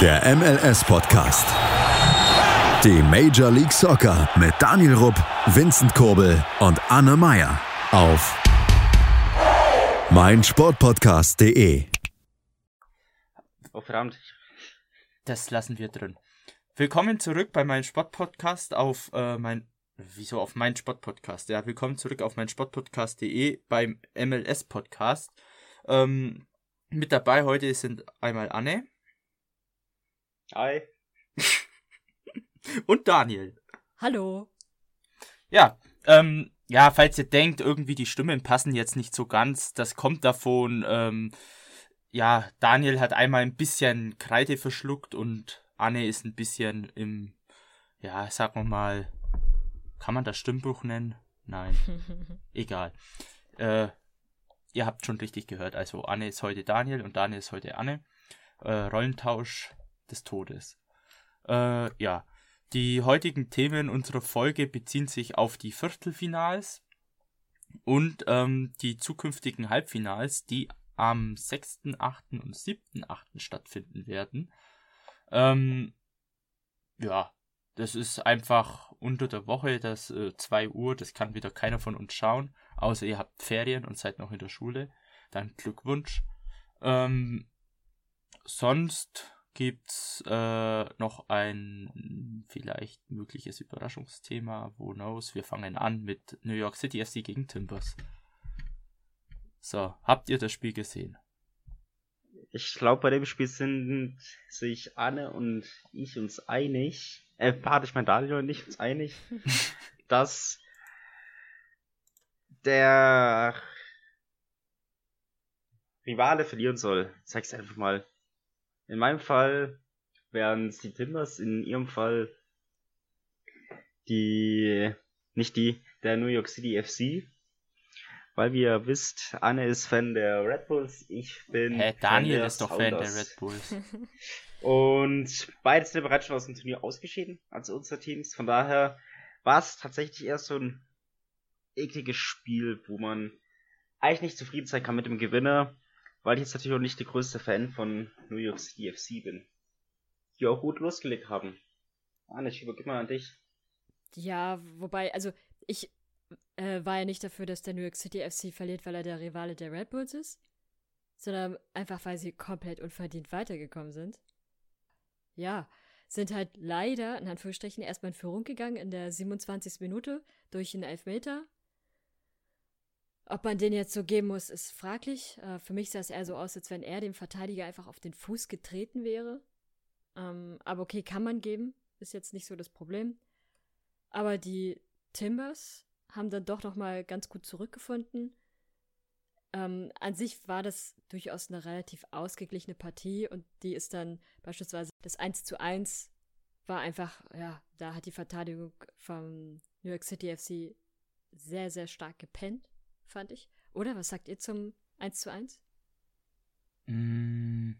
Der MLS-Podcast. Die Major League Soccer mit Daniel Rupp, Vincent Kurbel und Anne Meyer auf meinsportpodcast.de. Oh verdammt. Das lassen wir drin. Willkommen zurück bei meinem Sportpodcast auf äh, mein wieso auf mein Sportpodcast. Ja, willkommen zurück auf mein Sportpodcast.de beim MLS Podcast. Ähm, mit dabei heute sind einmal Anne. Hi. Und Daniel. Hallo. Ja, ähm, ja, falls ihr denkt, irgendwie die Stimmen passen jetzt nicht so ganz, das kommt davon, ähm, ja, Daniel hat einmal ein bisschen Kreide verschluckt und Anne ist ein bisschen im, ja, sagen wir mal, kann man das Stimmbuch nennen? Nein. Egal. Äh, ihr habt schon richtig gehört. Also Anne ist heute Daniel und Daniel ist heute Anne. Äh, Rollentausch des Todes. Äh, ja. Die heutigen Themen unserer Folge beziehen sich auf die Viertelfinals und ähm, die zukünftigen Halbfinals, die am 6., 8. und 7., 8. stattfinden werden. Ähm, ja, das ist einfach unter der Woche, das äh, 2 Uhr, das kann wieder keiner von uns schauen, außer ihr habt Ferien und seid noch in der Schule. Dann Glückwunsch. Ähm, sonst gibt's äh, noch ein vielleicht mögliches Überraschungsthema. Who knows? Wir fangen an mit New York City FC gegen Timbers. So, habt ihr das Spiel gesehen? Ich glaube, bei dem Spiel sind sich Anne und ich uns einig, äh, warte, ich mein Daniel und ich uns einig, dass der Rivale verlieren soll. Sag's einfach mal. In meinem Fall wären es die Timbers, in ihrem Fall die, nicht die, der New York City FC. Weil wie ihr wisst, Anne ist Fan der Red Bulls, ich bin. Hä, Daniel ist doch Fan der Red Bulls. Und beide sind bereits schon aus dem Turnier ausgeschieden, also unsere Teams. Von daher war es tatsächlich eher so ein ekliges Spiel, wo man eigentlich nicht zufrieden sein kann mit dem Gewinner, weil ich jetzt natürlich auch nicht der größte Fan von New York City FC bin. Die auch gut losgelegt haben. Anne, ich übergebe mal an dich. Ja, wobei, also ich äh, war ja nicht dafür, dass der New York City FC verliert, weil er der Rivale der Red Bulls ist, sondern einfach, weil sie komplett unverdient weitergekommen sind. Ja, sind halt leider, in Anführungsstrichen, erstmal in Führung gegangen in der 27. Minute durch einen Elfmeter. Ob man den jetzt so geben muss, ist fraglich. Äh, für mich sah es eher so aus, als wenn er dem Verteidiger einfach auf den Fuß getreten wäre. Ähm, aber okay, kann man geben. Ist jetzt nicht so das Problem. Aber die Timbers haben dann doch noch mal ganz gut zurückgefunden. Ähm, an sich war das durchaus eine relativ ausgeglichene Partie und die ist dann beispielsweise das 1 zu 1 war einfach, ja, da hat die Verteidigung vom New York City FC sehr, sehr stark gepennt, fand ich. Oder was sagt ihr zum 1 zu 1? Mm,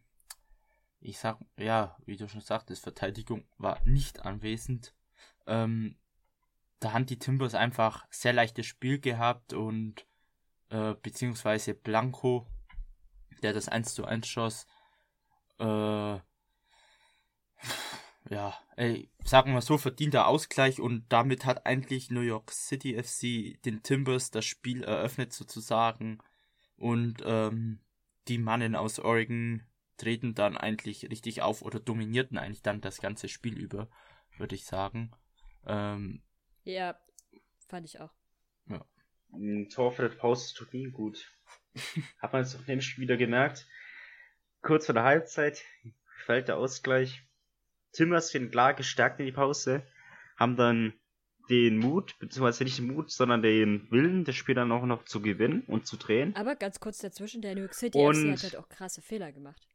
ich sag, ja, wie du schon sagtest, Verteidigung war nicht anwesend. Ähm, da haben die Timbers einfach sehr leichtes Spiel gehabt und äh, beziehungsweise Blanco, der das 1 zu 1 schoss, äh, ja, ey, sagen wir so, verdienter Ausgleich und damit hat eigentlich New York City FC den Timbers das Spiel eröffnet sozusagen und ähm, die Mannen aus Oregon treten dann eigentlich richtig auf oder dominierten eigentlich dann das ganze Spiel über, würde ich sagen. Ähm, ja, fand ich auch. Ja. Ein Tor für das Pause tut nie gut. Hat man auf dem Spiel wieder gemerkt. Kurz vor der Halbzeit fällt der Ausgleich. Timbers sind klar gestärkt in die Pause, haben dann den Mut, beziehungsweise nicht den Mut, sondern den Willen, das Spiel dann auch noch zu gewinnen und zu drehen. Aber ganz kurz dazwischen, der New York City Und- FC hat halt auch krasse Fehler gemacht.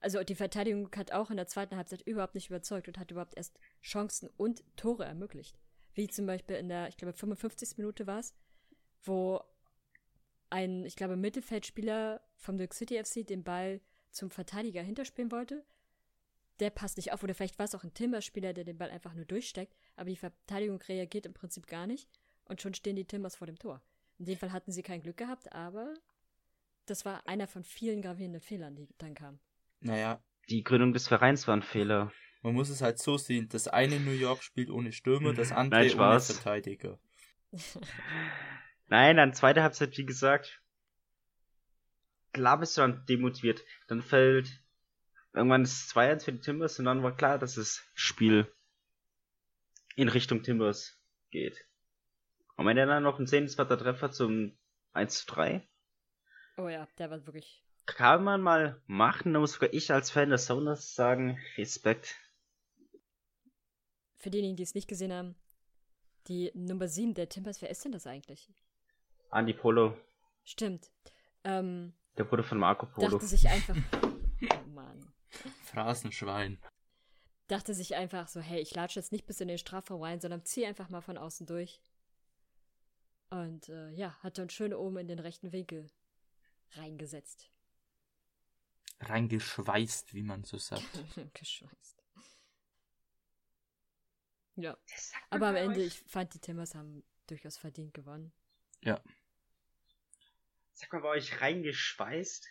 Also die Verteidigung hat auch in der zweiten Halbzeit überhaupt nicht überzeugt und hat überhaupt erst Chancen und Tore ermöglicht. Wie zum Beispiel in der, ich glaube, 55. Minute war es, wo ein, ich glaube, Mittelfeldspieler vom New York City FC den Ball zum Verteidiger hinterspielen wollte. Der passt nicht auf, oder vielleicht war es auch ein Timbers-Spieler, der den Ball einfach nur durchsteckt, aber die Verteidigung reagiert im Prinzip gar nicht und schon stehen die Timbers vor dem Tor. In dem Fall hatten sie kein Glück gehabt, aber das war einer von vielen gravierenden Fehlern, die dann kamen. Naja, Die Gründung des Vereins war ein Fehler. Man muss es halt so sehen. Das eine New York spielt ohne Stürmer, das andere Nein, ohne. Verteidiger. Nein, dann zweite Halbzeit, wie gesagt. Klar bist du dann demotiviert. Dann fällt irgendwann das 2-1 für die Timbers und dann war klar, dass das Spiel in Richtung Timbers geht. Und wenn er dann noch ein sehenswerter Treffer zum 1 zu 3, Oh ja, der war wirklich. kann man mal machen, da muss sogar ich als Fan des Sounders sagen, Respekt. Für diejenigen, die es nicht gesehen haben, die Nummer 7 der Timbers, wer ist denn das eigentlich? Andi Polo, Stimmt. Ähm, der Bruder von Marco Polo. dachte sich einfach. Phrasenschwein. Dachte sich einfach so, hey, ich latsche jetzt nicht bis in den Strafraum rein, sondern zieh einfach mal von außen durch. Und äh, ja, hat dann schön oben in den rechten Winkel reingesetzt. Reingeschweißt, wie man so sagt. Geschweißt. Ja, aber am Ende, ich fand, die Timbers haben durchaus verdient gewonnen. Ja, Sag mal, bei euch reingeschweißt?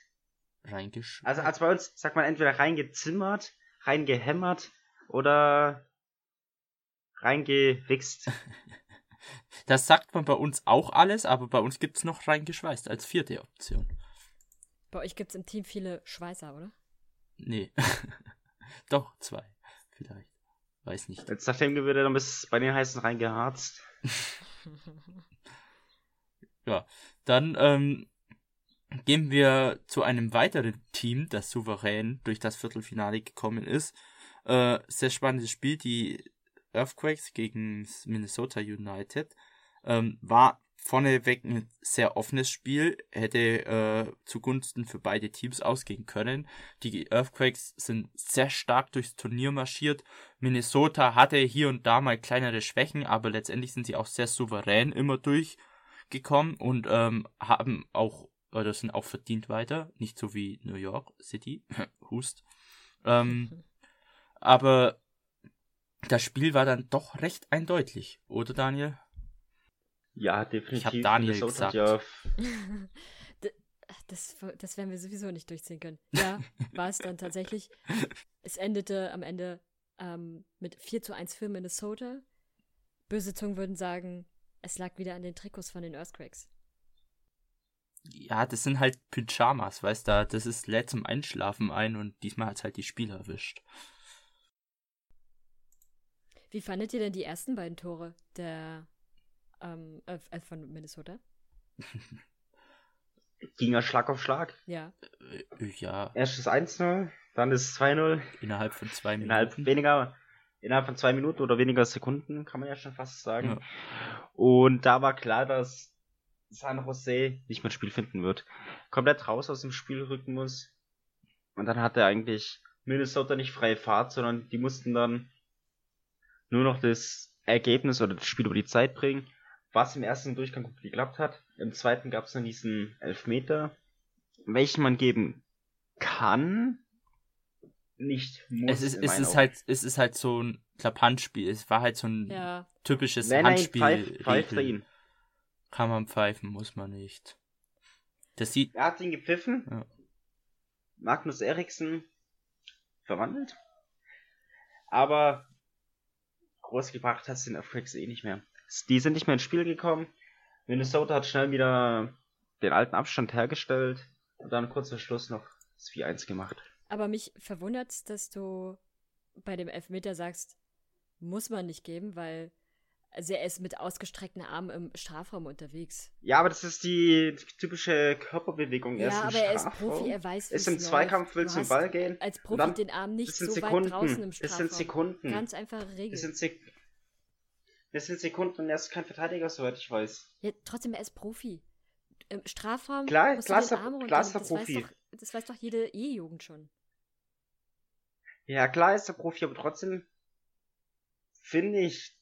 Reingeschweißt. Also als bei uns sagt man entweder reingezimmert, reingehämmert oder reingewichst. Das sagt man bei uns auch alles, aber bei uns gibt es noch reingeschweißt als vierte Option. Bei euch gibt es im Team viele Schweißer, oder? Nee. Doch, zwei. Vielleicht. Weiß nicht. Jetzt nachdem du wieder dann bis bei den heißen reingeharzt. Ja. Dann ähm, gehen wir zu einem weiteren Team, das souverän durch das Viertelfinale gekommen ist. Äh, sehr spannendes Spiel, die Earthquakes gegen Minnesota United. Ähm, war vorneweg ein sehr offenes Spiel, hätte äh, zugunsten für beide Teams ausgehen können. Die Earthquakes sind sehr stark durchs Turnier marschiert. Minnesota hatte hier und da mal kleinere Schwächen, aber letztendlich sind sie auch sehr souverän immer durchgekommen und ähm, haben auch, oder sind auch verdient weiter. Nicht so wie New York City. Hust. Ähm, aber das Spiel war dann doch recht eindeutig, oder Daniel? Ja, definitiv. Ich hab Daniel Minnesota gesagt. Ja, Das, das werden wir sowieso nicht durchziehen können. Ja, war es dann tatsächlich. Es endete am Ende ähm, mit 4 zu 1 für Minnesota. Böse Zungen würden sagen, es lag wieder an den Trikots von den Earthquakes. Ja, das sind halt Pyjamas, weißt du, das ist lädt zum Einschlafen ein und diesmal hat's halt die Spieler erwischt. Wie fandet ihr denn die ersten beiden Tore der ähm, äh, äh, von Minnesota? ging ja Schlag auf Schlag. Ja. Äh, Ja, Erst das 1-0, dann das 2-0. innerhalb von zwei Minuten. Innerhalb weniger, innerhalb von zwei Minuten oder weniger Sekunden, kann man ja schon fast sagen. Ja. Und da war klar, dass San Jose nicht mehr ins Spiel finden wird. Komplett raus aus dem Spiel rücken muss. Und dann hatte eigentlich Minnesota nicht freie Fahrt, sondern die mussten dann nur noch das Ergebnis oder das Spiel über die Zeit bringen, was im ersten Durchgang gut geklappt hat. Im zweiten gab es dann diesen Elfmeter, welchen man geben kann, nicht muss. Es ist, es ist Augen. halt, es ist halt so ein Klapp Handspiel. Es war halt so ein Ja. typisches Wenn Handspiel. pfeift, pfeift er ihn. Kann man pfeifen, muss man nicht. Das sieht, Er hat ihn gepfiffen. Ja. Magnus Eriksen verwandelt. Aber groß gebracht hat es den Earthquakes eh nicht mehr. Die sind nicht mehr ins Spiel gekommen. Minnesota hat schnell wieder den alten Abstand hergestellt und dann kurz vor Schluss noch das 4-1 gemacht. Aber mich verwundert dass du bei dem Elfmeter sagst, muss man nicht geben, weil also er ist mit ausgestreckten Armen im Strafraum unterwegs. Ja, aber das ist die typische Körperbewegung. Er ja, aber im er ist Strafraum. Profi, er weiß, wie Ist im läuft. Zweikampf, will Du zum Ball gehen. Als Profi dann- den Arm nicht das so Sekunden. weit draußen im Das Strafraum. sind Sekunden. Ganz einfache Regel. Das sind, Sek das sind Sekunden und er ist kein Verteidiger, soweit ich weiß. Ja, trotzdem, er ist Profi. Im Strafraum Klar- musst klar du ist den er- er das, weiß Profi. doch, das weiß doch jede E-Jugend schon. Ja, klar ist er Profi, aber trotzdem finde ich,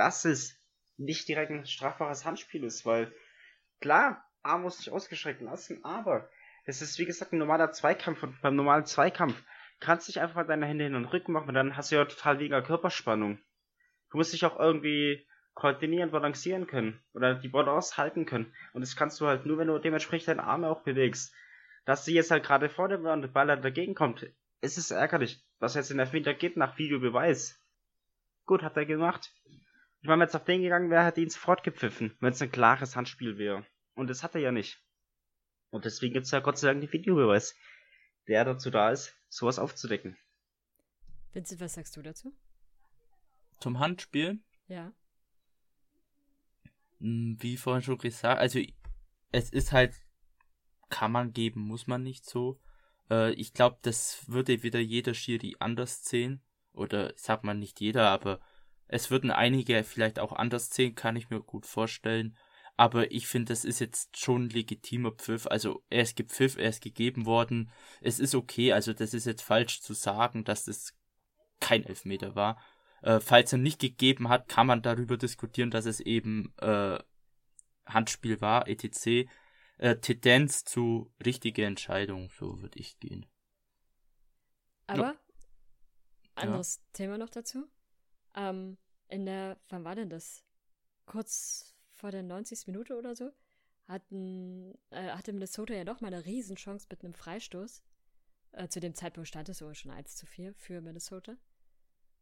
dass es nicht direkt ein strafbares Handspiel ist, weil klar, Arm muss sich ausgestreckt lassen, aber es ist wie gesagt ein normaler Zweikampf und beim normalen Zweikampf kannst du dich einfach mal deine Hände hin und Rücken machen und dann hast du ja total weniger Körperspannung. Du musst dich auch irgendwie koordinieren, balancieren können oder die Balance halten können und das kannst du halt nur, wenn du dementsprechend deine Arme auch bewegst. Dass sie jetzt halt gerade vor dem war und der Ball halt dagegen kommt, es ist ärgerlich, was jetzt in der Elfmeter geht nach Videobeweis. Gut, hat er gemacht. Ich meine, wenn es auf den gegangen wäre, hätte ihn sofort gepfiffen, wenn es ein klares Handspiel wäre. Und das hat er ja nicht. Und deswegen gibt es ja Gott sei Dank den Videobeweis, der dazu da ist, sowas aufzudecken. Vincent, was sagst du dazu? Zum Handspiel? Ja. Hm, Wie vorhin schon gesagt, also es ist halt, kann man geben, muss man nicht so. Äh, ich glaube, das würde wieder jeder Schiri anders sehen. Oder sagt man nicht jeder, aber es würden einige vielleicht auch anders sehen, kann ich mir gut vorstellen. Aber ich finde, das ist jetzt schon ein legitimer Pfiff. Also er ist gepfiff, er ist gegeben worden. Es ist okay. Also das ist jetzt falsch zu sagen, dass das kein Elfmeter war. Äh, falls er nicht gegeben hat, kann man darüber diskutieren, dass es eben äh, Handspiel war, etc. Äh, Tendenz zu richtige Entscheidung, so würde ich gehen. Aber, anderes Thema noch dazu. Ähm, in der, wann war denn das? Kurz vor der 90. Minute oder so, hatten, äh, hatte Minnesota ja noch mal eine Riesenchance mit einem Freistoß. Äh, zu dem Zeitpunkt stand es sogar schon 1 zu 4 für Minnesota.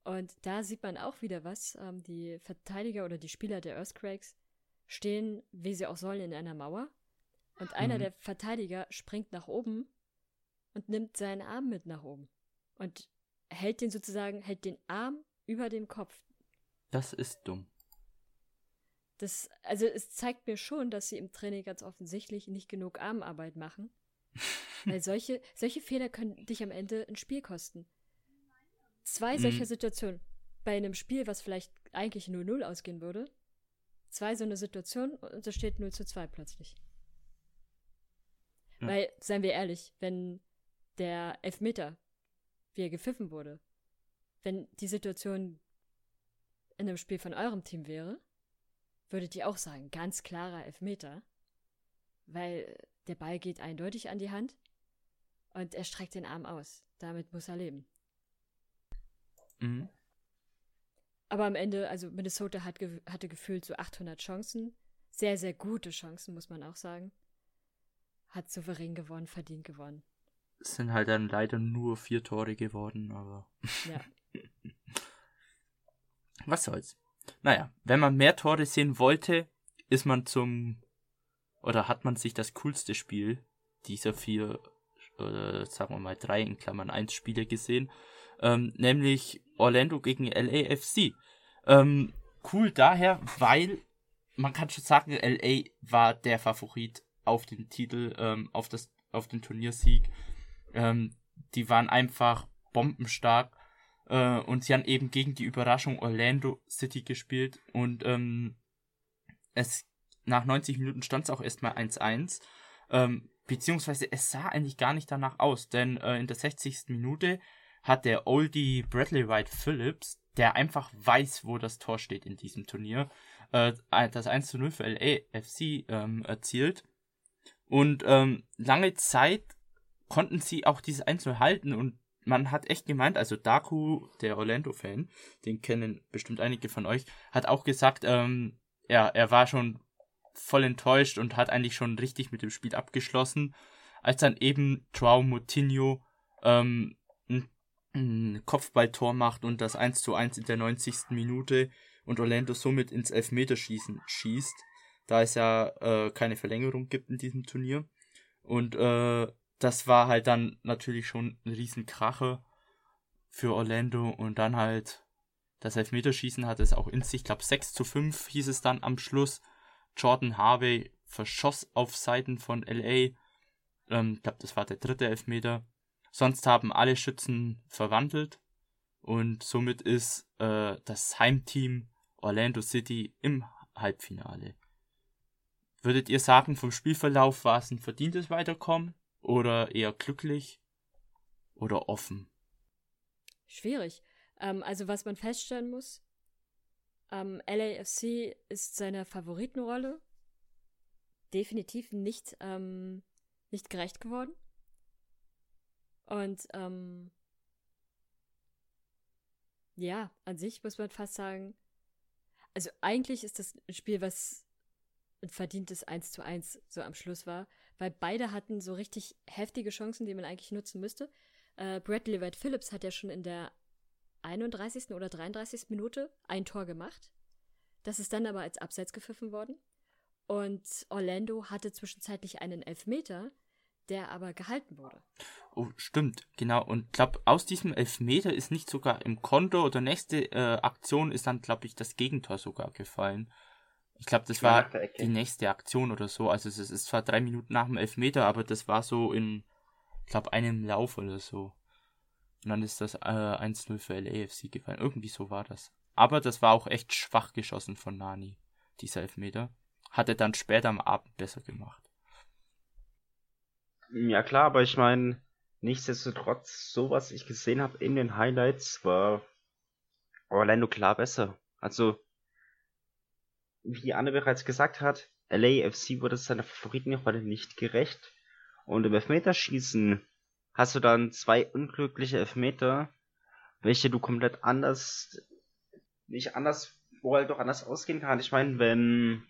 Und da sieht man auch wieder was. Ähm, die Verteidiger oder die Spieler der Earthquakes stehen, wie sie auch sollen, in einer Mauer. Und einer Mhm. der Verteidiger springt nach oben und nimmt seinen Arm mit nach oben. Und hält den sozusagen, hält den Arm über dem Kopf. Das ist dumm. Das, also es zeigt mir schon, dass sie im Training ganz offensichtlich nicht genug Armarbeit machen. Weil solche, solche Fehler können dich am Ende ein Spiel kosten. Zwei solcher Mhm. Situationen. Bei einem Spiel, was vielleicht eigentlich 0-0 ausgehen würde. Zwei so eine Situation und es steht 0 zu 2 plötzlich. Ja. Weil, seien wir ehrlich, wenn der Elfmeter, wie er gepfiffen wurde, wenn die Situation in einem Spiel von eurem Team wäre, würdet ihr auch sagen, ganz klarer Elfmeter, weil der Ball geht eindeutig an die Hand und er streckt den Arm aus. Damit muss er leben. Mhm. Aber am Ende, also Minnesota hat ge hatte gefühlt so 800 Chancen. Sehr, sehr gute Chancen, muss man auch sagen. Hat souverän gewonnen, verdient gewonnen. Es sind halt dann leider nur vier Tore geworden, aber Ja. was soll's. Naja, wenn man mehr Tore sehen wollte, ist man zum oder hat man sich das coolste Spiel dieser vier, oder sagen wir mal drei in Klammern eins Spiele gesehen, ähm, nämlich Orlando gegen LAFC. Ähm, cool daher, weil man kann schon sagen, LA war der Favorit auf den Titel, ähm, auf das, auf den Turniersieg. Ähm, die waren einfach bombenstark äh, und sie haben eben gegen die Überraschung Orlando City gespielt und ähm, es nach 90 Minuten stand es auch erstmal 1-1. Ähm, beziehungsweise es sah eigentlich gar nicht danach aus, denn äh, in der 60. Minute hat der Oldie Bradley White Phillips, der einfach weiß, wo das Tor steht in diesem Turnier, äh, das 1 0 für LAFC ähm, erzielt. Und ähm, lange Zeit konnten sie auch dieses 1 0 halten und man hat echt gemeint, also Daku, der Orlando-Fan, den kennen bestimmt einige von euch, hat auch gesagt, ähm, ja, er war schon voll enttäuscht und hat eigentlich schon richtig mit dem Spiel abgeschlossen, als dann eben Joao Moutinho ähm, ein Kopfballtor macht und das 1 zu 1 in der 90. Minute und Orlando somit ins Elfmeterschießen schießt, da es ja äh, keine Verlängerung gibt in diesem Turnier. Und äh, das war halt dann natürlich schon ein Riesenkracher für Orlando und dann halt das Elfmeterschießen hat es auch in sich, ich glaube 6 zu 5 hieß es dann am Schluss. Jordan Harvey verschoss auf Seiten von LA. Ähm, ich glaube, das war der dritte Elfmeter. Sonst haben alle Schützen verwandelt und somit ist äh, das Heimteam Orlando City im Halbfinale. Würdet ihr sagen, vom Spielverlauf war es ein verdientes Weiterkommen oder eher glücklich oder offen? Schwierig. Ähm, also was man feststellen muss, ähm, LAFC ist seiner Favoritenrolle definitiv nicht, ähm, nicht gerecht geworden. Und ähm, ja, an sich muss man fast sagen, also eigentlich ist das ein Spiel, was ein verdientes 1 zu 1 so am Schluss war, weil beide hatten so richtig heftige Chancen, die man eigentlich nutzen müsste. Äh, Bradley White Phillips hat ja schon in der 31. oder 33. Minute ein Tor gemacht. Das ist dann aber als Abseits gepfiffen worden. Und Orlando hatte zwischenzeitlich einen Elfmeter, der aber gehalten wurde. Oh, stimmt, genau. Und glaube, aus diesem Elfmeter ist nicht sogar im Konto oder nächste äh, Aktion ist dann, glaube ich, das Gegentor sogar gefallen. Ich glaube, das war die nächste Aktion oder so. Also es ist zwar drei Minuten nach dem Elfmeter, aber das war so in, ich glaube, einem Lauf oder so. Und dann ist das äh, 1-0 für LAFC gefallen. Irgendwie so war das. Aber das war auch echt schwach geschossen von Nani, dieser Elfmeter. Hat er dann später am Abend besser gemacht. Ja klar, aber ich meine, nichtsdestotrotz, so was ich gesehen habe in den Highlights, war Orlando klar besser. Also, wie Anne bereits gesagt hat, LAFC wurde seiner Favoritenrolle nicht gerecht. Und im Elfmeterschießen hast du dann zwei unglückliche Elfmeter, welche du komplett anders, nicht anders, wo halt doch anders ausgehen kann. Ich meine, wenn,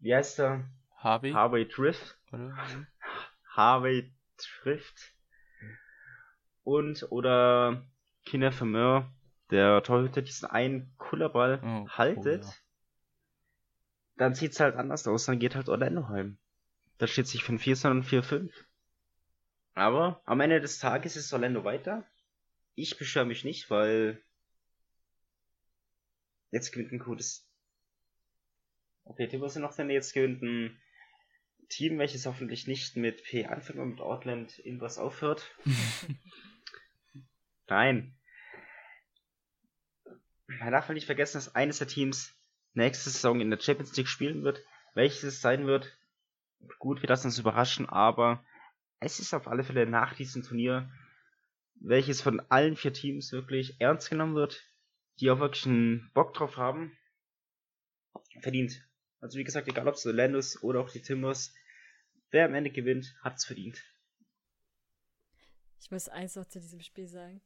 wie heißt er? Harvey? Harvey Drift. Oder? Harvey trifft. Und, oder Kinder Vermeer, der Torhüter diesen einen Kullerball oh, haltet. Oh, ja. Dann sieht's halt anders aus, dann geht halt Orlando heim. Da steht sich von 4 sondern 4-5. Aber am Ende des Tages ist Orlando weiter. Ich beschwöre mich nicht, weil jetzt gewinnt ein gutes. Okay, Tim, was noch denn jetzt gewinnt ein Team, welches hoffentlich nicht mit P anfängt und mit Outland irgendwas aufhört. Nein. Man darf nicht vergessen, dass eines der Teams nächste Saison in der Champions League spielen wird. Welches es sein wird, gut, wir lassen uns überraschen, aber es ist auf alle Fälle nach diesem Turnier, welches von allen vier Teams wirklich ernst genommen wird, die auch wirklich einen Bock drauf haben, verdient. Also wie gesagt, egal ob es Landus oder auch die Timbers, wer am Ende gewinnt, hat es verdient. Ich muss eins noch zu diesem Spiel sagen.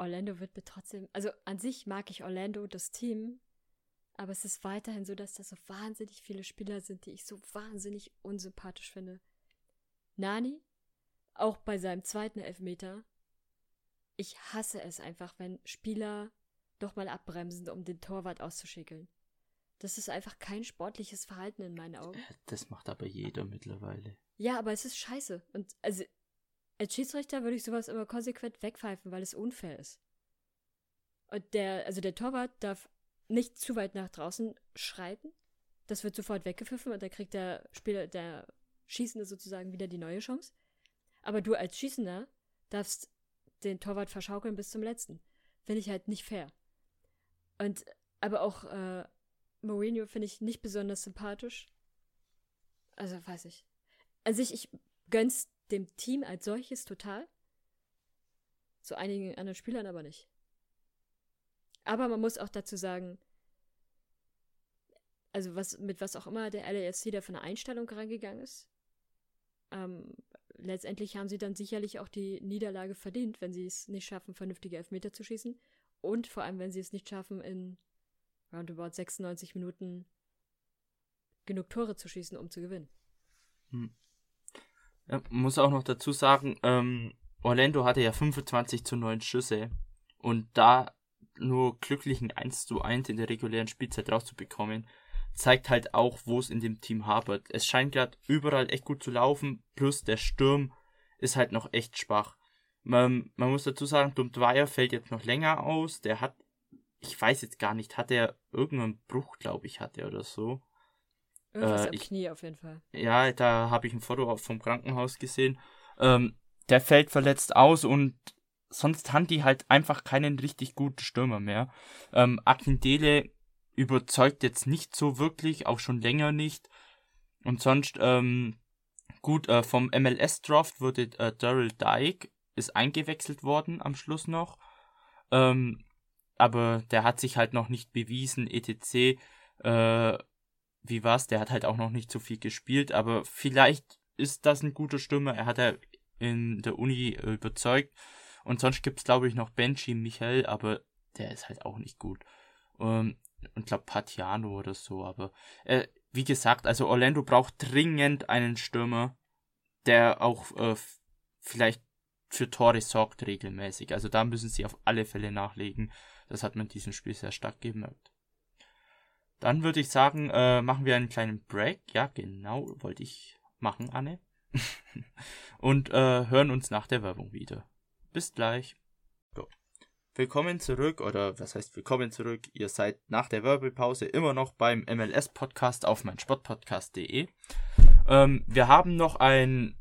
Orlando wird mir trotzdem, also an sich mag ich Orlando, das Team, aber es ist weiterhin so, dass da so wahnsinnig viele Spieler sind, die ich so wahnsinnig unsympathisch finde. Nani, auch bei seinem zweiten Elfmeter. Ich hasse es einfach, wenn Spieler doch mal abbremsen, um den Torwart auszuschickeln. Das ist einfach kein sportliches Verhalten in meinen Augen. Das macht aber jeder mittlerweile. Ja, aber es ist scheiße. Und also als Schiedsrichter würde ich sowas immer konsequent wegpfeifen, weil es unfair ist. Und der, also der Torwart darf nicht zu weit nach draußen schreiten. Das wird sofort weggepfiffen und dann kriegt der Spieler, der Schießende sozusagen wieder die neue Chance. Aber du als Schießender darfst den Torwart verschaukeln bis zum letzten. Finde ich halt nicht fair. Und aber auch äh, Mourinho finde ich nicht besonders sympathisch. Also weiß ich. Also ich, ich gönn's dem Team als solches total. Zu einigen anderen Spielern aber nicht. Aber man muss auch dazu sagen, also was, mit was auch immer der LAFC da von der Einstellung rangegangen ist, ähm, letztendlich haben sie dann sicherlich auch die Niederlage verdient, wenn sie es nicht schaffen, vernünftige Elfmeter zu schießen. Und vor allem, wenn sie es nicht schaffen, in roundabout 96 Minuten genug Tore zu schießen, um zu gewinnen. Hm. Ja, muss auch noch dazu sagen, ähm, Orlando hatte ja 25 zu 9 Schüsse und da nur glücklichen 1 zu 1 in der regulären Spielzeit rauszubekommen, zeigt halt auch, wo es in dem Team hapert. Es scheint gerade überall echt gut zu laufen, plus der Sturm ist halt noch echt schwach. Man, man muss dazu sagen, Dumdweier fällt jetzt noch länger aus. Der hat, ich weiß jetzt gar nicht, hat er irgendeinen Bruch, glaube ich, hat er oder so. Irgendwas äh, am ich, Knie auf jeden Fall. Ja, da habe ich ein Foto vom Krankenhaus gesehen. Ähm, der fällt verletzt aus und sonst haben die halt einfach keinen richtig guten Stürmer mehr. Ähm, Akindele überzeugt jetzt nicht so wirklich, auch schon länger nicht. Und sonst, ähm, gut, äh, vom MLS-Draft wurde äh, Daryl Dyke ist eingewechselt worden am Schluss noch. Ähm, aber der hat sich halt noch nicht bewiesen, etc. Äh, wie war's? Der hat halt auch noch nicht so viel gespielt, aber vielleicht ist das ein guter Stürmer. Er hat ja in der Uni äh, überzeugt. Und sonst gibt's glaube ich noch Benji Michael, aber der ist halt auch nicht gut. Ähm, und glaube Patiano oder so, aber äh, wie gesagt, also Orlando braucht dringend einen Stürmer, der auch äh, vielleicht für Tore sorgt regelmäßig. Also da müssen sie auf alle Fälle nachlegen. Das hat man in diesem Spiel sehr stark gemerkt. Dann würde ich sagen, äh, machen wir einen kleinen Break. Ja, genau, wollte ich machen, Anne. Und äh, hören uns nach der Werbung wieder. Bis gleich. So. Willkommen zurück, oder was heißt willkommen zurück? Ihr seid nach der Werbepause immer noch beim MLS-Podcast auf meinsportpodcast.de. Ähm, wir haben noch ein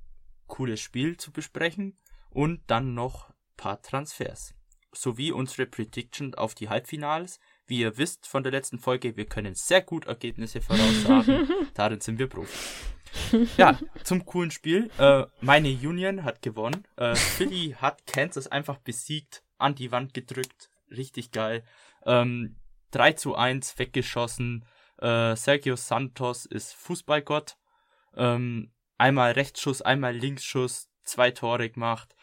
cooles Spiel zu besprechen und dann noch paar Transfers. Sowie unsere Prediction auf die Halbfinals. Wie ihr wisst von der letzten Folge, wir können sehr gut Ergebnisse voraussagen. Darin sind wir Profi. Ja, zum coolen Spiel. Äh, meine Union hat gewonnen. Äh, Philly hat Kansas einfach besiegt, an die Wand gedrückt. Richtig geil. Ähm, 3 zu 1 weggeschossen. Äh, Sergio Santos ist Fußballgott. Ähm, einmal Rechtsschuss, einmal Linksschuss, zwei Tore gemacht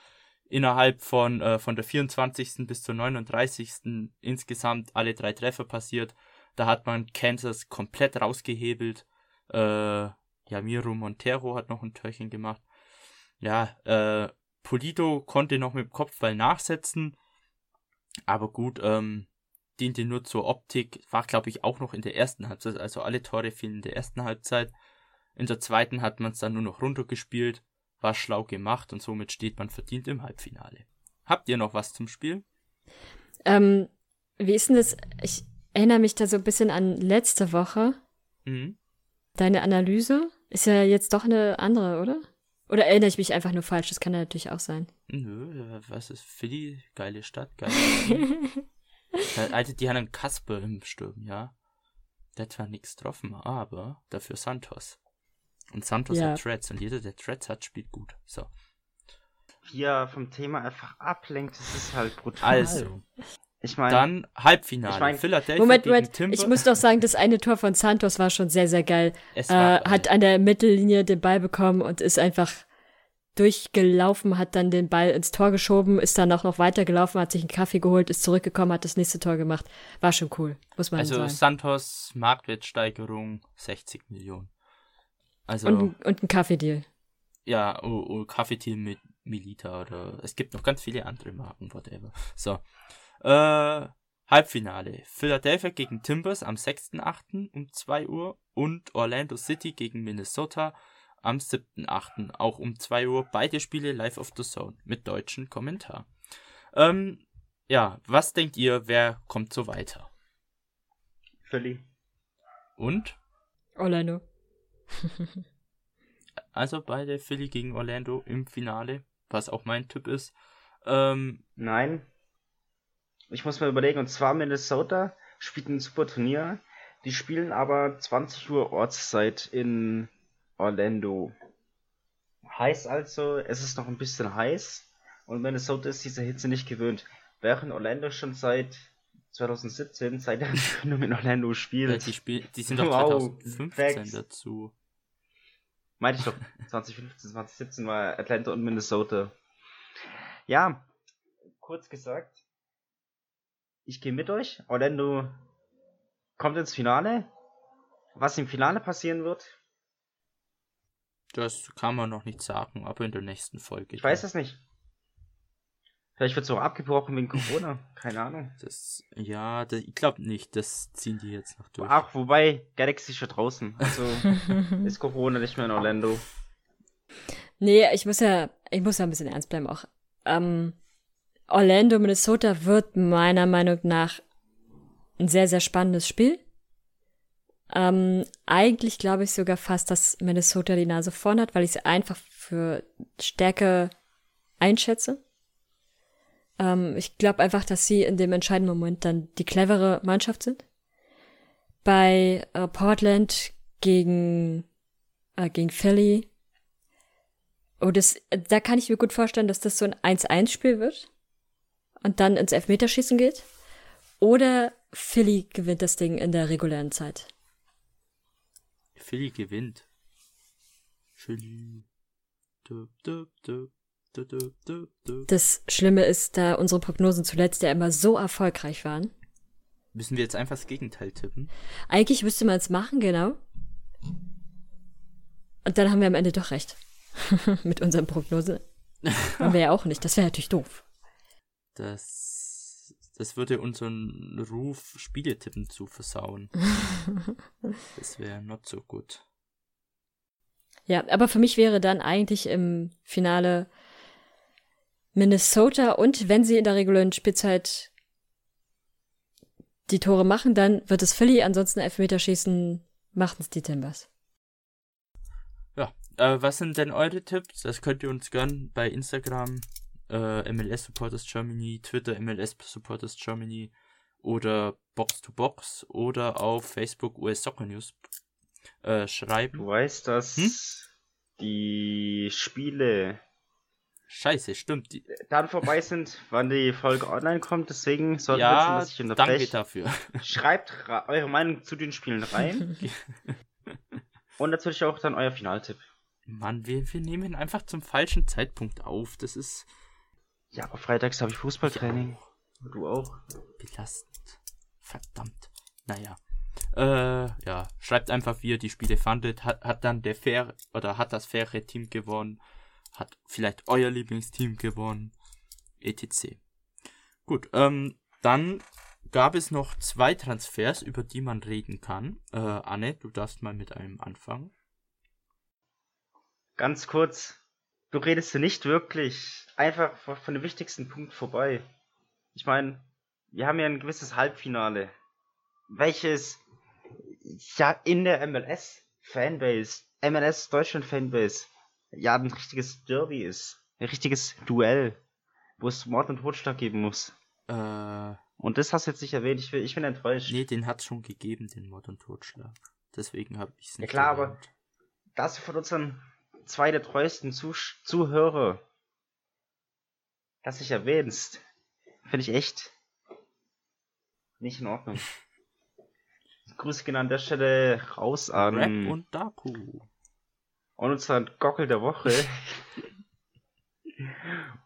innerhalb von, äh, von der 24. bis zur 39. insgesamt alle drei Treffer passiert. Da hat man Kansas komplett rausgehebelt. Äh, ja, Miro Montero hat noch ein Törchen gemacht. Ja, äh, Polito konnte noch mit dem Kopfball nachsetzen. Aber gut, ähm, diente nur zur Optik. War, glaube ich, auch noch in der ersten Halbzeit. Also alle Tore fielen in der ersten Halbzeit. In der zweiten hat man es dann nur noch runtergespielt war schlau gemacht und somit steht man verdient im Halbfinale. Habt ihr noch was zum Spiel? Ähm, wie ist denn das? Ich erinnere mich da so ein bisschen an letzte Woche. Mhm. Deine Analyse ist ja jetzt doch eine andere, oder? Oder erinnere ich mich einfach nur falsch? Das kann ja natürlich auch sein. Nö, was ist Philly? Geile Stadt, geile Alter, die haben einen Kasper im Sturm, ja. Der hat zwar nichts getroffen, aber dafür Santos. Und Santos ja. hat Threads und jeder, der Threads hat, spielt gut. So. Wie er vom Thema einfach ablenkt, das ist halt brutal. Also. Ich meine, dann Halbfinale. Ich mein, Philadelphia Moment, gegen Moment. Timber. Ich muss doch sagen, das eine Tor von Santos war schon sehr, sehr geil. Es war, äh, hat an der Mittellinie den Ball bekommen und ist einfach durchgelaufen, hat dann den Ball ins Tor geschoben, ist dann auch noch weitergelaufen, hat sich einen Kaffee geholt, ist zurückgekommen, hat das nächste Tor gemacht. War schon cool, muss man also sagen. Also Santos Marktwertsteigerung 60 Millionen. Also, und, und ein Kaffeedeal. Ja, oh, oh, Kaffeedeal mit Milita oder es gibt noch ganz viele andere Marken, whatever. So. Äh, Halbfinale. Philadelphia gegen Timbers am 6.8. um 2 Uhr und Orlando City gegen Minnesota am 7.8. auch um 2 Uhr. Beide Spiele live auf the Zone mit deutschen Kommentar. Ähm, ja, was denkt ihr, wer kommt so weiter? Philly. Und? Orlando. also beide Philly gegen Orlando im Finale, was auch mein Tipp ist. Ähm, Nein. Ich muss mir überlegen, und zwar Minnesota spielt ein super Turnier. Die spielen aber 20 Uhr Ortszeit in Orlando. Heißt also, es ist noch ein bisschen heiß und Minnesota ist diese Hitze nicht gewöhnt. Während Orlando schon seit 2017, seit der Gründung in Orlando spielt. Ja, die, Spiel die sind doch wow, 2015 Facts. dazu. Meinte ich doch, 2015, 2017 war Atlanta und Minnesota. Ja, kurz gesagt, ich gehe mit euch. Orlando kommt ins Finale. Was im Finale passieren wird? Das kann man noch nicht sagen, aber in der nächsten Folge. Ich weiß es nicht. Vielleicht wird es auch abgebrochen wegen Corona. Keine Ahnung. Das, ja, das, ich glaube nicht. Das ziehen die jetzt noch durch. Ach, wobei, Galaxy ist schon draußen. Also ist Corona nicht mehr in Orlando. Nee, ich muss ja, ich muss ja ein bisschen ernst bleiben auch. Ähm, Orlando, Minnesota wird meiner Meinung nach ein sehr, sehr spannendes Spiel. Ähm, eigentlich glaube ich sogar fast, dass Minnesota die Nase vorn hat, weil ich sie einfach für Stärke einschätze. Ähm, ich glaube einfach, dass sie in dem entscheidenden Moment dann die clevere Mannschaft sind. Bei äh, Portland gegen, äh, gegen Philly. Oh, das, da kann ich mir gut vorstellen, dass das so ein 1-1-Spiel wird und dann ins Elfmeterschießen geht. Oder Philly gewinnt das Ding in der regulären Zeit. Philly gewinnt. Philly. Dup, dup, dup. Das Schlimme ist, da unsere Prognosen zuletzt ja immer so erfolgreich waren. Müssen wir jetzt einfach das Gegenteil tippen? Eigentlich müsste man es machen, genau. Und dann haben wir am Ende doch recht. Mit unseren Prognosen. Wollen wir ja auch nicht. Das wäre natürlich doof. Das, das würde unseren Ruf, Spieletippen zu versauen. das wäre not so gut. Ja, aber für mich wäre dann eigentlich im Finale Minnesota und wenn sie in der regulären Spielzeit die Tore machen, dann wird es Philly, ansonsten Elfmeterschießen machten es die Timbers. Ja, äh, was sind denn eure Tipps? Das könnt ihr uns gern bei Instagram, äh, MLS Supporters Germany, Twitter MLS Supporters Germany oder Box to Box oder auf Facebook US Soccer News äh, schreiben. Du weißt, dass hm? die Spiele Scheiße, stimmt. Die dann vorbei sind, wann die Folge online kommt. Deswegen sollten ja, wir wissen, dass ich unterbreche. Danke dafür. Schreibt eure Meinung zu den Spielen rein. Und natürlich auch dann euer Finaltipp. Mann, wir, wir nehmen einfach zum falschen Zeitpunkt auf. Das ist. Ja, aber freitags habe ich Fußballtraining. Ja. Du auch. Belastend. Verdammt. Naja. Äh, ja. Schreibt einfach, wie ihr die Spiele fandet. Hat, hat dann der fair oder hat das faire Team gewonnen? Hat vielleicht euer Lieblingsteam gewonnen? etc. Gut, ähm, dann gab es noch zwei Transfers, über die man reden kann. Äh, Anne, du darfst mal mit einem anfangen. Ganz kurz, du redest hier nicht wirklich einfach von dem wichtigsten Punkt vorbei. Ich meine, wir haben ja ein gewisses Halbfinale, welches ja in der MLS Fanbase, MLS Deutschland Fanbase, ja ein richtiges Derby ist, ein richtiges Duell, wo es Mord und Totschlag geben muss. Äh, und das hast du jetzt nicht erwähnt. Ich, will, ich bin enttäuscht. Nee, den hat es schon gegeben, den Mord und Totschlag. Deswegen habe ich es nicht Ja klar, erwähnt. aber das von unseren zwei der treuesten Zuh Zuhörer, das ich erwähnst, finde ich echt nicht in Ordnung. Grüße gehen an der Stelle raus an Rap und Daku. Und unseren Gockel der Woche.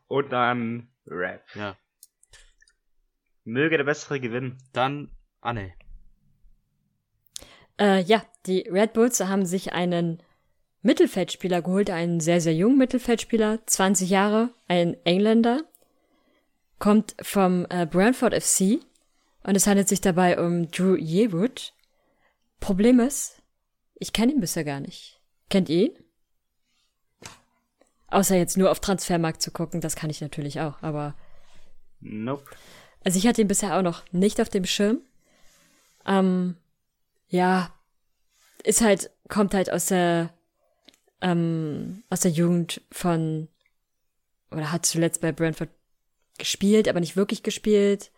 und dann Rap. Ja. Möge der Bessere gewinnen. Dann Anne. Äh, ja, die Red Bulls haben sich einen Mittelfeldspieler geholt, einen sehr, sehr jungen Mittelfeldspieler, 20 Jahre, ein Engländer, kommt vom äh, Brantford FC und es handelt sich dabei um Drew Yewood. Problem ist, ich kenne ihn bisher gar nicht. Kennt ihr ihn? Außer jetzt nur auf Transfermarkt zu gucken, das kann ich natürlich auch, aber. Nope. Also ich hatte ihn bisher auch noch nicht auf dem Schirm. Ähm, ja, ist halt, kommt halt aus der, ähm, aus der Jugend von, oder hat zuletzt bei Brentford gespielt, aber nicht wirklich gespielt.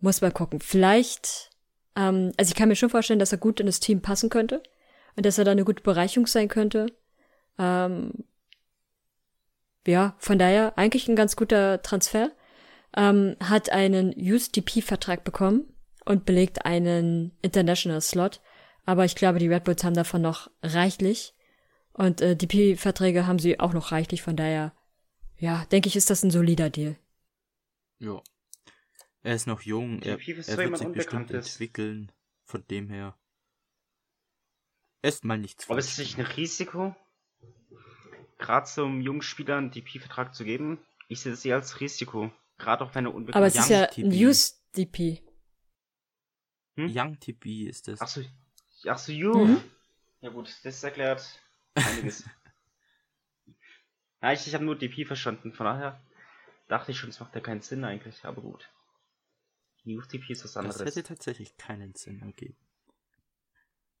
Muss mal gucken. Vielleicht, ähm, also ich kann mir schon vorstellen, dass er gut in das Team passen könnte und dass er da eine gute Bereicherung sein könnte. Ähm, ja, von daher eigentlich ein ganz guter Transfer ähm, hat einen USDP-Vertrag bekommen und belegt einen International Slot. Aber ich glaube, die Red Bulls haben davon noch reichlich. Und äh, DP-Verträge haben sie auch noch reichlich. Von daher, ja, denke ich, ist das ein solider Deal. Ja. Er ist noch jung. Er, er wird sich bestimmt entwickeln. Von dem her. Erstmal nichts. Aber ist es nicht ein Risiko, gerade zum jungen Spieler einen DP-Vertrag zu geben? Ich sehe das eher als Risiko. Gerade auch wenn er unbekannt Aber es ist ja ein Use DP. Hm? Young TP ist das. Achso, ach so, you. Mhm. Ja gut, das erklärt einiges. ja, ich, ich habe nur DP verstanden, von daher dachte ich schon, es macht ja keinen Sinn eigentlich, aber gut. Youth DP ist was anderes. Das hätte tatsächlich keinen Sinn ergeben.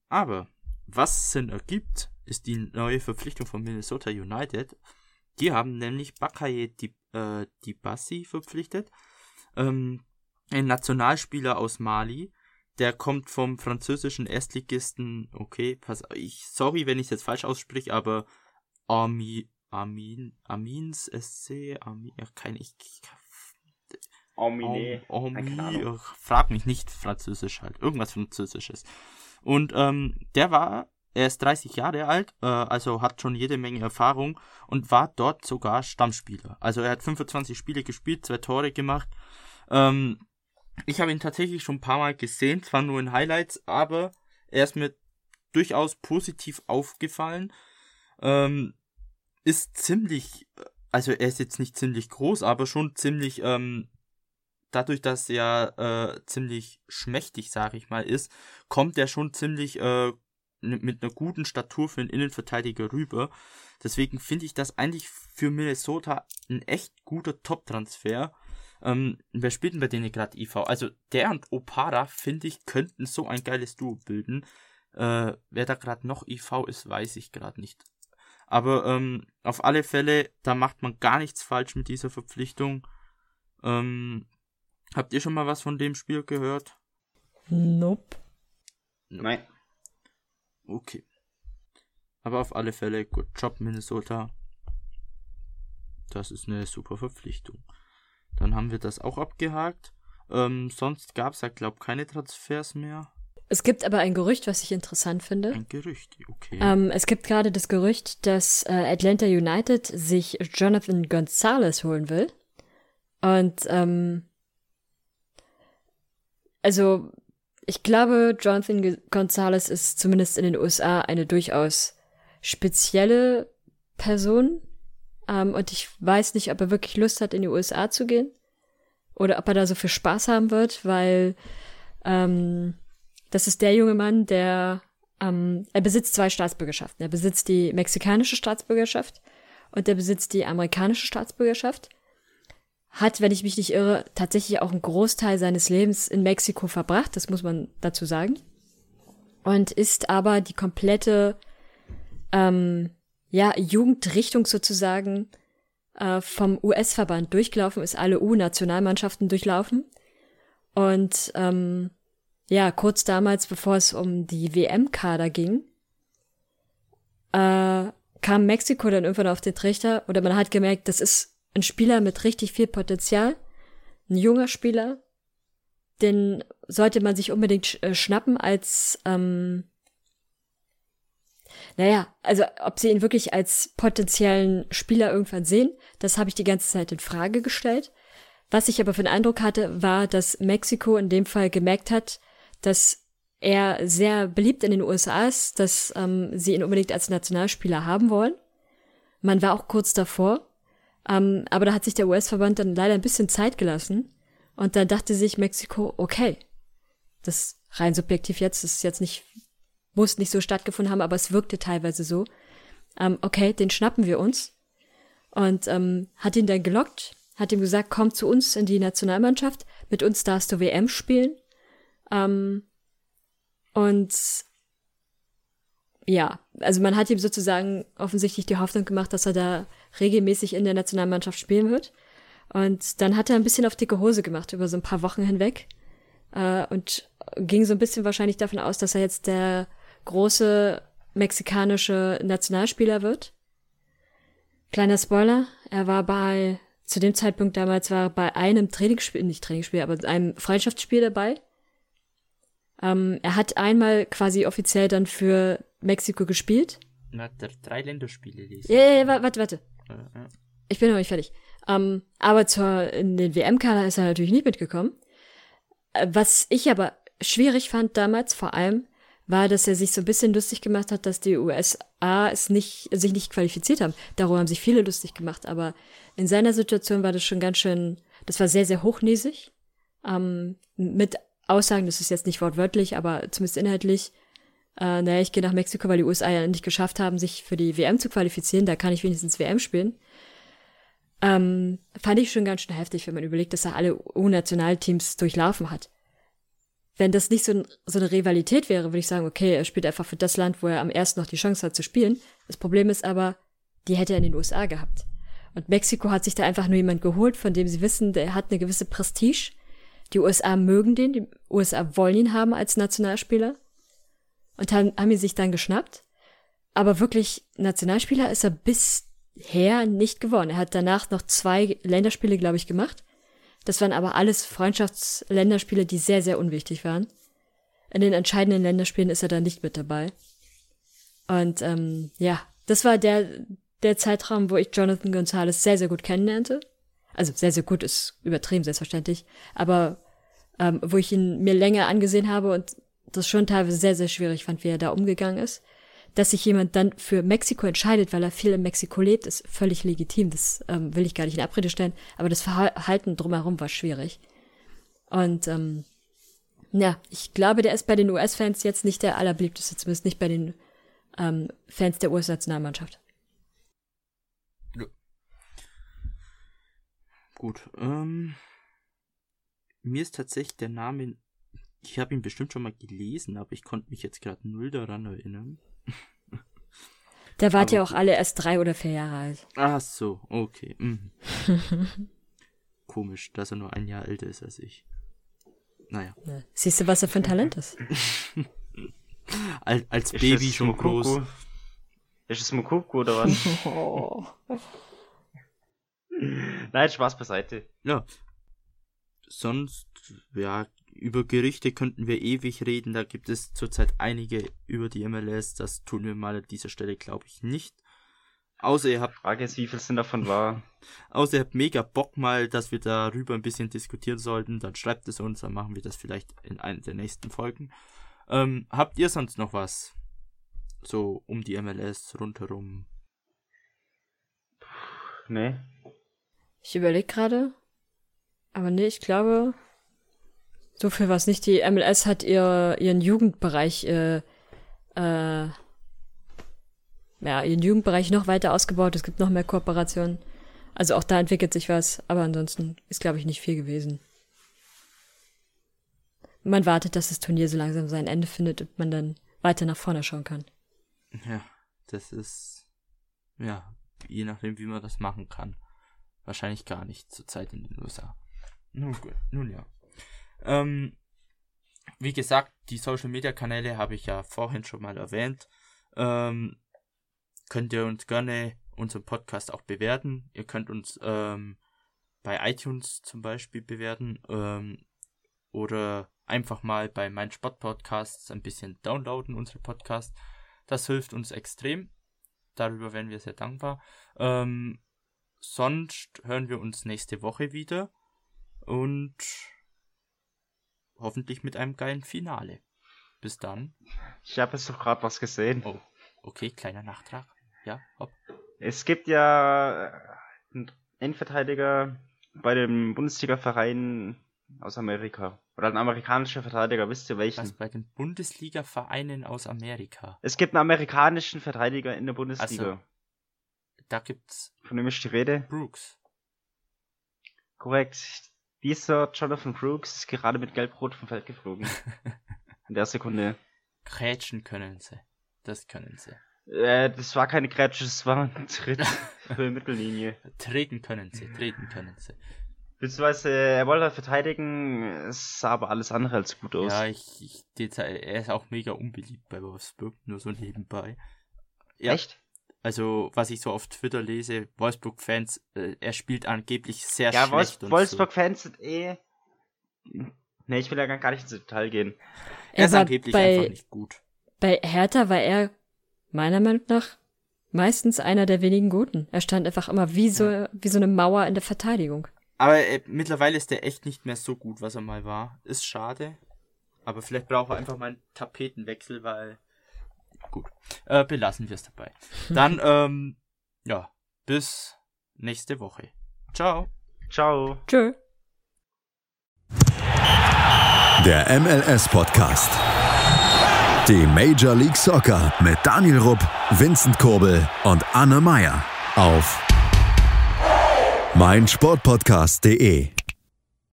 Aber, was Sinn ergibt, ist die neue Verpflichtung von Minnesota United. Die haben nämlich Bakaye äh, Dibassi verpflichtet. Ähm, ein Nationalspieler aus Mali. Der kommt vom französischen Erstligisten, okay, pass, ich, sorry, wenn ich es jetzt falsch ausspreche, aber Armi, Armin, Amins SC, Armin, ja, keine, ich, ich Armine. Armi, frag mich nicht Französisch halt, irgendwas Französisches. Und ähm, der war er ist 30 Jahre alt, äh, also hat schon jede Menge Erfahrung und war dort sogar Stammspieler. Also er hat 25 Spiele gespielt, zwei Tore gemacht. Ähm, ich habe ihn tatsächlich schon ein paar Mal gesehen, zwar nur in Highlights, aber er ist mir durchaus positiv aufgefallen. Ähm, ist ziemlich, also er ist jetzt nicht ziemlich groß, aber schon ziemlich, ähm, dadurch, dass er äh, ziemlich schmächtig, sage ich mal, ist, kommt er schon ziemlich äh, mit einer guten Statur für einen Innenverteidiger rüber. Deswegen finde ich das eigentlich für Minnesota ein echt guter Top-Transfer. Ähm, wer spielt denn bei denen gerade IV? Also der und Opara, finde ich, könnten so ein geiles Duo bilden. Äh, wer da gerade noch IV ist, weiß ich gerade nicht. Aber ähm, auf alle Fälle, da macht man gar nichts falsch mit dieser Verpflichtung. Ähm, habt ihr schon mal was von dem Spiel gehört? Nope. Nein. Okay. Aber auf alle Fälle, gut Job Minnesota. Das ist eine super Verpflichtung. Dann haben wir das auch abgehakt. Ähm, sonst gab es ja, glaube ich, keine Transfers mehr. Es gibt aber ein Gerücht, was ich interessant finde. Ein Gerücht, okay. Ähm, es gibt gerade das Gerücht, dass äh, Atlanta United sich Jonathan Gonzalez holen will. Und ähm, also ich glaube, Jonathan Gonzalez ist zumindest in den USA eine durchaus spezielle Person. Ähm, und ich weiß nicht, ob er wirklich Lust hat, in die USA zu gehen. Oder ob er da so viel Spaß haben wird, weil ähm, das ist der junge Mann, der ähm, er besitzt zwei Staatsbürgerschaften. Er besitzt die mexikanische Staatsbürgerschaft und er besitzt die amerikanische Staatsbürgerschaft. Hat, wenn ich mich nicht irre, tatsächlich auch einen Großteil seines Lebens in Mexiko verbracht, das muss man dazu sagen. Und ist aber die komplette ähm, ja, Jugendrichtung sozusagen äh, vom US-Verband durchgelaufen, ist alle U-Nationalmannschaften durchlaufen. Und ähm, ja, kurz damals, bevor es um die WM-Kader ging, äh, kam Mexiko dann irgendwann auf den Trichter oder man hat gemerkt, das ist ein Spieler mit richtig viel Potenzial, ein junger Spieler, den sollte man sich unbedingt äh, schnappen als, ähm, naja, also ob sie ihn wirklich als potenziellen Spieler irgendwann sehen, das habe ich die ganze Zeit in Frage gestellt. Was ich aber für den Eindruck hatte, war, dass Mexiko in dem Fall gemerkt hat, dass er sehr beliebt in den USA ist, dass ähm, sie ihn unbedingt als Nationalspieler haben wollen. Man war auch kurz davor, ähm, aber da hat sich der US-Verband dann leider ein bisschen Zeit gelassen. Und dann dachte sich Mexiko, okay, das rein subjektiv jetzt, das ist jetzt nicht, muss nicht so stattgefunden haben, aber es wirkte teilweise so. Ähm, okay, den schnappen wir uns. Und ähm, hat ihn dann gelockt, hat ihm gesagt, komm zu uns in die Nationalmannschaft, mit uns darfst du WM spielen. Ähm, und ja, also man hat ihm sozusagen offensichtlich die Hoffnung gemacht, dass er da regelmäßig in der Nationalmannschaft spielen wird. Und dann hat er ein bisschen auf dicke Hose gemacht über so ein paar Wochen hinweg äh, und ging so ein bisschen wahrscheinlich davon aus, dass er jetzt der große mexikanische Nationalspieler wird. Kleiner Spoiler, er war bei, zu dem Zeitpunkt damals war er bei einem Trainingsspiel, nicht Trainingsspiel, aber einem Freundschaftsspiel dabei ähm, er hat einmal quasi offiziell dann für Mexiko gespielt. Na, drei Länderspiele. Ja, ja, ja, warte, warte. Ich bin noch nicht fertig. Ähm, aber zur, in den WM-Kader ist er natürlich nicht mitgekommen. Äh, was ich aber schwierig fand damals vor allem, war, dass er sich so ein bisschen lustig gemacht hat, dass die USA es nicht, sich nicht qualifiziert haben. Darüber haben sich viele lustig gemacht, aber in seiner Situation war das schon ganz schön, das war sehr, sehr hochnäsig. Ähm, mit Aussagen, das ist jetzt nicht wortwörtlich, aber zumindest inhaltlich, äh, naja, ich gehe nach Mexiko, weil die USA ja nicht geschafft haben, sich für die WM zu qualifizieren, da kann ich wenigstens WM spielen. Ähm, fand ich schon ganz schön heftig, wenn man überlegt, dass er alle U-Nationalteams durchlaufen hat. Wenn das nicht so, so eine Rivalität wäre, würde ich sagen, okay, er spielt einfach für das Land, wo er am ersten noch die Chance hat zu spielen. Das Problem ist aber, die hätte er in den USA gehabt. Und Mexiko hat sich da einfach nur jemand geholt, von dem sie wissen, der hat eine gewisse Prestige die USA mögen den, die USA wollen ihn haben als Nationalspieler und haben, haben ihn sich dann geschnappt. Aber wirklich Nationalspieler ist er bisher nicht geworden. Er hat danach noch zwei Länderspiele, glaube ich, gemacht. Das waren aber alles Freundschaftsländerspiele, die sehr, sehr unwichtig waren. In den entscheidenden Länderspielen ist er dann nicht mit dabei. Und ähm, ja, das war der, der Zeitraum, wo ich Jonathan Gonzalez sehr, sehr gut kennenlernte also sehr, sehr gut ist übertrieben, selbstverständlich, aber ähm, wo ich ihn mir länger angesehen habe und das schon teilweise sehr, sehr schwierig fand, wie er da umgegangen ist. dass sich jemand dann für Mexiko entscheidet, weil er viel in Mexiko lebt, ist völlig legitim. Das ähm, will ich gar nicht in Abrede stellen. Aber das Verhalten drumherum war schwierig. Und ähm, ja, ich glaube, der ist bei den US-Fans jetzt nicht der allerbeliebteste, zumindest nicht bei den ähm, Fans der US-Nationalmannschaft. Gut. Ähm, mir ist tatsächlich der Name, ich habe ihn bestimmt schon mal gelesen, aber ich konnte mich jetzt gerade null daran erinnern. Da wart ihr auch alle erst drei oder vier Jahre alt. Ach so, okay. Mhm. Komisch, dass er nur ein Jahr älter ist als ich. Naja. Ja. Siehst du, was er für ein Talent ist? als, als ist Baby schon Mukuku? groß. Ist es Mukuku oder was? oh. Nein, Spaß beiseite. Ja. Sonst, ja, über Gerichte könnten wir ewig reden. Da gibt es zurzeit einige über die MLS. Das tun wir mal an dieser Stelle, glaube ich, nicht. Außer ihr habt. Frage ist, wie viel sind davon wahr? Außer ihr habt mega Bock mal, dass wir darüber ein bisschen diskutieren sollten, dann schreibt es uns, dann machen wir das vielleicht in einer der nächsten Folgen. Ähm, habt ihr sonst noch was? So um die MLS rundherum? Nee. Ich überlege gerade. Aber nee, ich glaube, so viel was nicht. Die MLS hat ihr, ihren Jugendbereich äh, äh, ja, ihren Jugendbereich noch weiter ausgebaut. Es gibt noch mehr Kooperationen. Also auch da entwickelt sich was, aber ansonsten ist, glaube ich, nicht viel gewesen. Man wartet, dass das Turnier so langsam sein Ende findet und man dann weiter nach vorne schauen kann. Ja, das ist, ja, je nachdem, wie man das machen kann. Wahrscheinlich gar nicht zur Zeit in den USA. Nun gut, nun ja. Ähm, wie gesagt, die Social Media Kanäle habe ich ja vorhin schon mal erwähnt. Ähm, könnt ihr uns gerne unseren Podcast auch bewerten. Ihr könnt uns ähm, bei iTunes zum Beispiel bewerten ähm, oder einfach mal bei meinen Sportpodcasts ein bisschen downloaden, unsere Podcast. Das hilft uns extrem. Darüber wären wir sehr dankbar. Ähm, sonst hören wir uns nächste Woche wieder und hoffentlich mit einem geilen Finale. Bis dann. Ich habe jetzt doch gerade was gesehen. Oh, okay, kleiner Nachtrag. Ja, hopp. Es gibt ja einen Endverteidiger bei dem Bundesliga-Verein aus Amerika. Oder ein amerikanischer Verteidiger, wisst ihr welchen? Was, bei den Bundesliga-Vereinen aus Amerika? Es gibt einen amerikanischen Verteidiger in der Bundesliga. Also, da gibt's... Von dem ist die Rede? Brooks. Korrekt. Dieser Jonathan Brooks ist gerade mit Gelb-Rot vom Feld geflogen. in der Sekunde. Krätschen können sie. Das können sie. Äh, das war keine Grätsche, das war ein Tritt für Mittellinie. Treten können sie, treten können sie. Beziehungsweise, er wollte verteidigen, es sah aber alles andere als gut aus. Ja, ich, ich er ist auch mega unbeliebt bei Wolfsburg, nur so nebenbei. Ja, Echt? Also, was ich so auf Twitter lese, Wolfsburg-Fans, äh, er spielt angeblich sehr ja, schlecht. Ja, Wolfsburg-Fans so. sind eh. Ne, ich will ja gar nicht ins Detail gehen. Er, er ist angeblich bei, einfach nicht gut. Bei Hertha war er meiner Meinung nach meistens einer der wenigen Guten. Er stand einfach immer wie so, ja. wie so eine Mauer in der Verteidigung. Aber äh, mittlerweile ist er echt nicht mehr so gut, was er mal war. Ist schade. Aber vielleicht braucht er einfach mal einen Tapetenwechsel, weil. Gut. Äh, belassen wir es dabei. Dann, ähm, ja, bis nächste Woche. Ciao. Ciao. Tschö. Der MLS Podcast. Die Major League Soccer mit Daniel Rupp, Vincent Kurbel und Anne Meyer auf meinsportpodcast.de.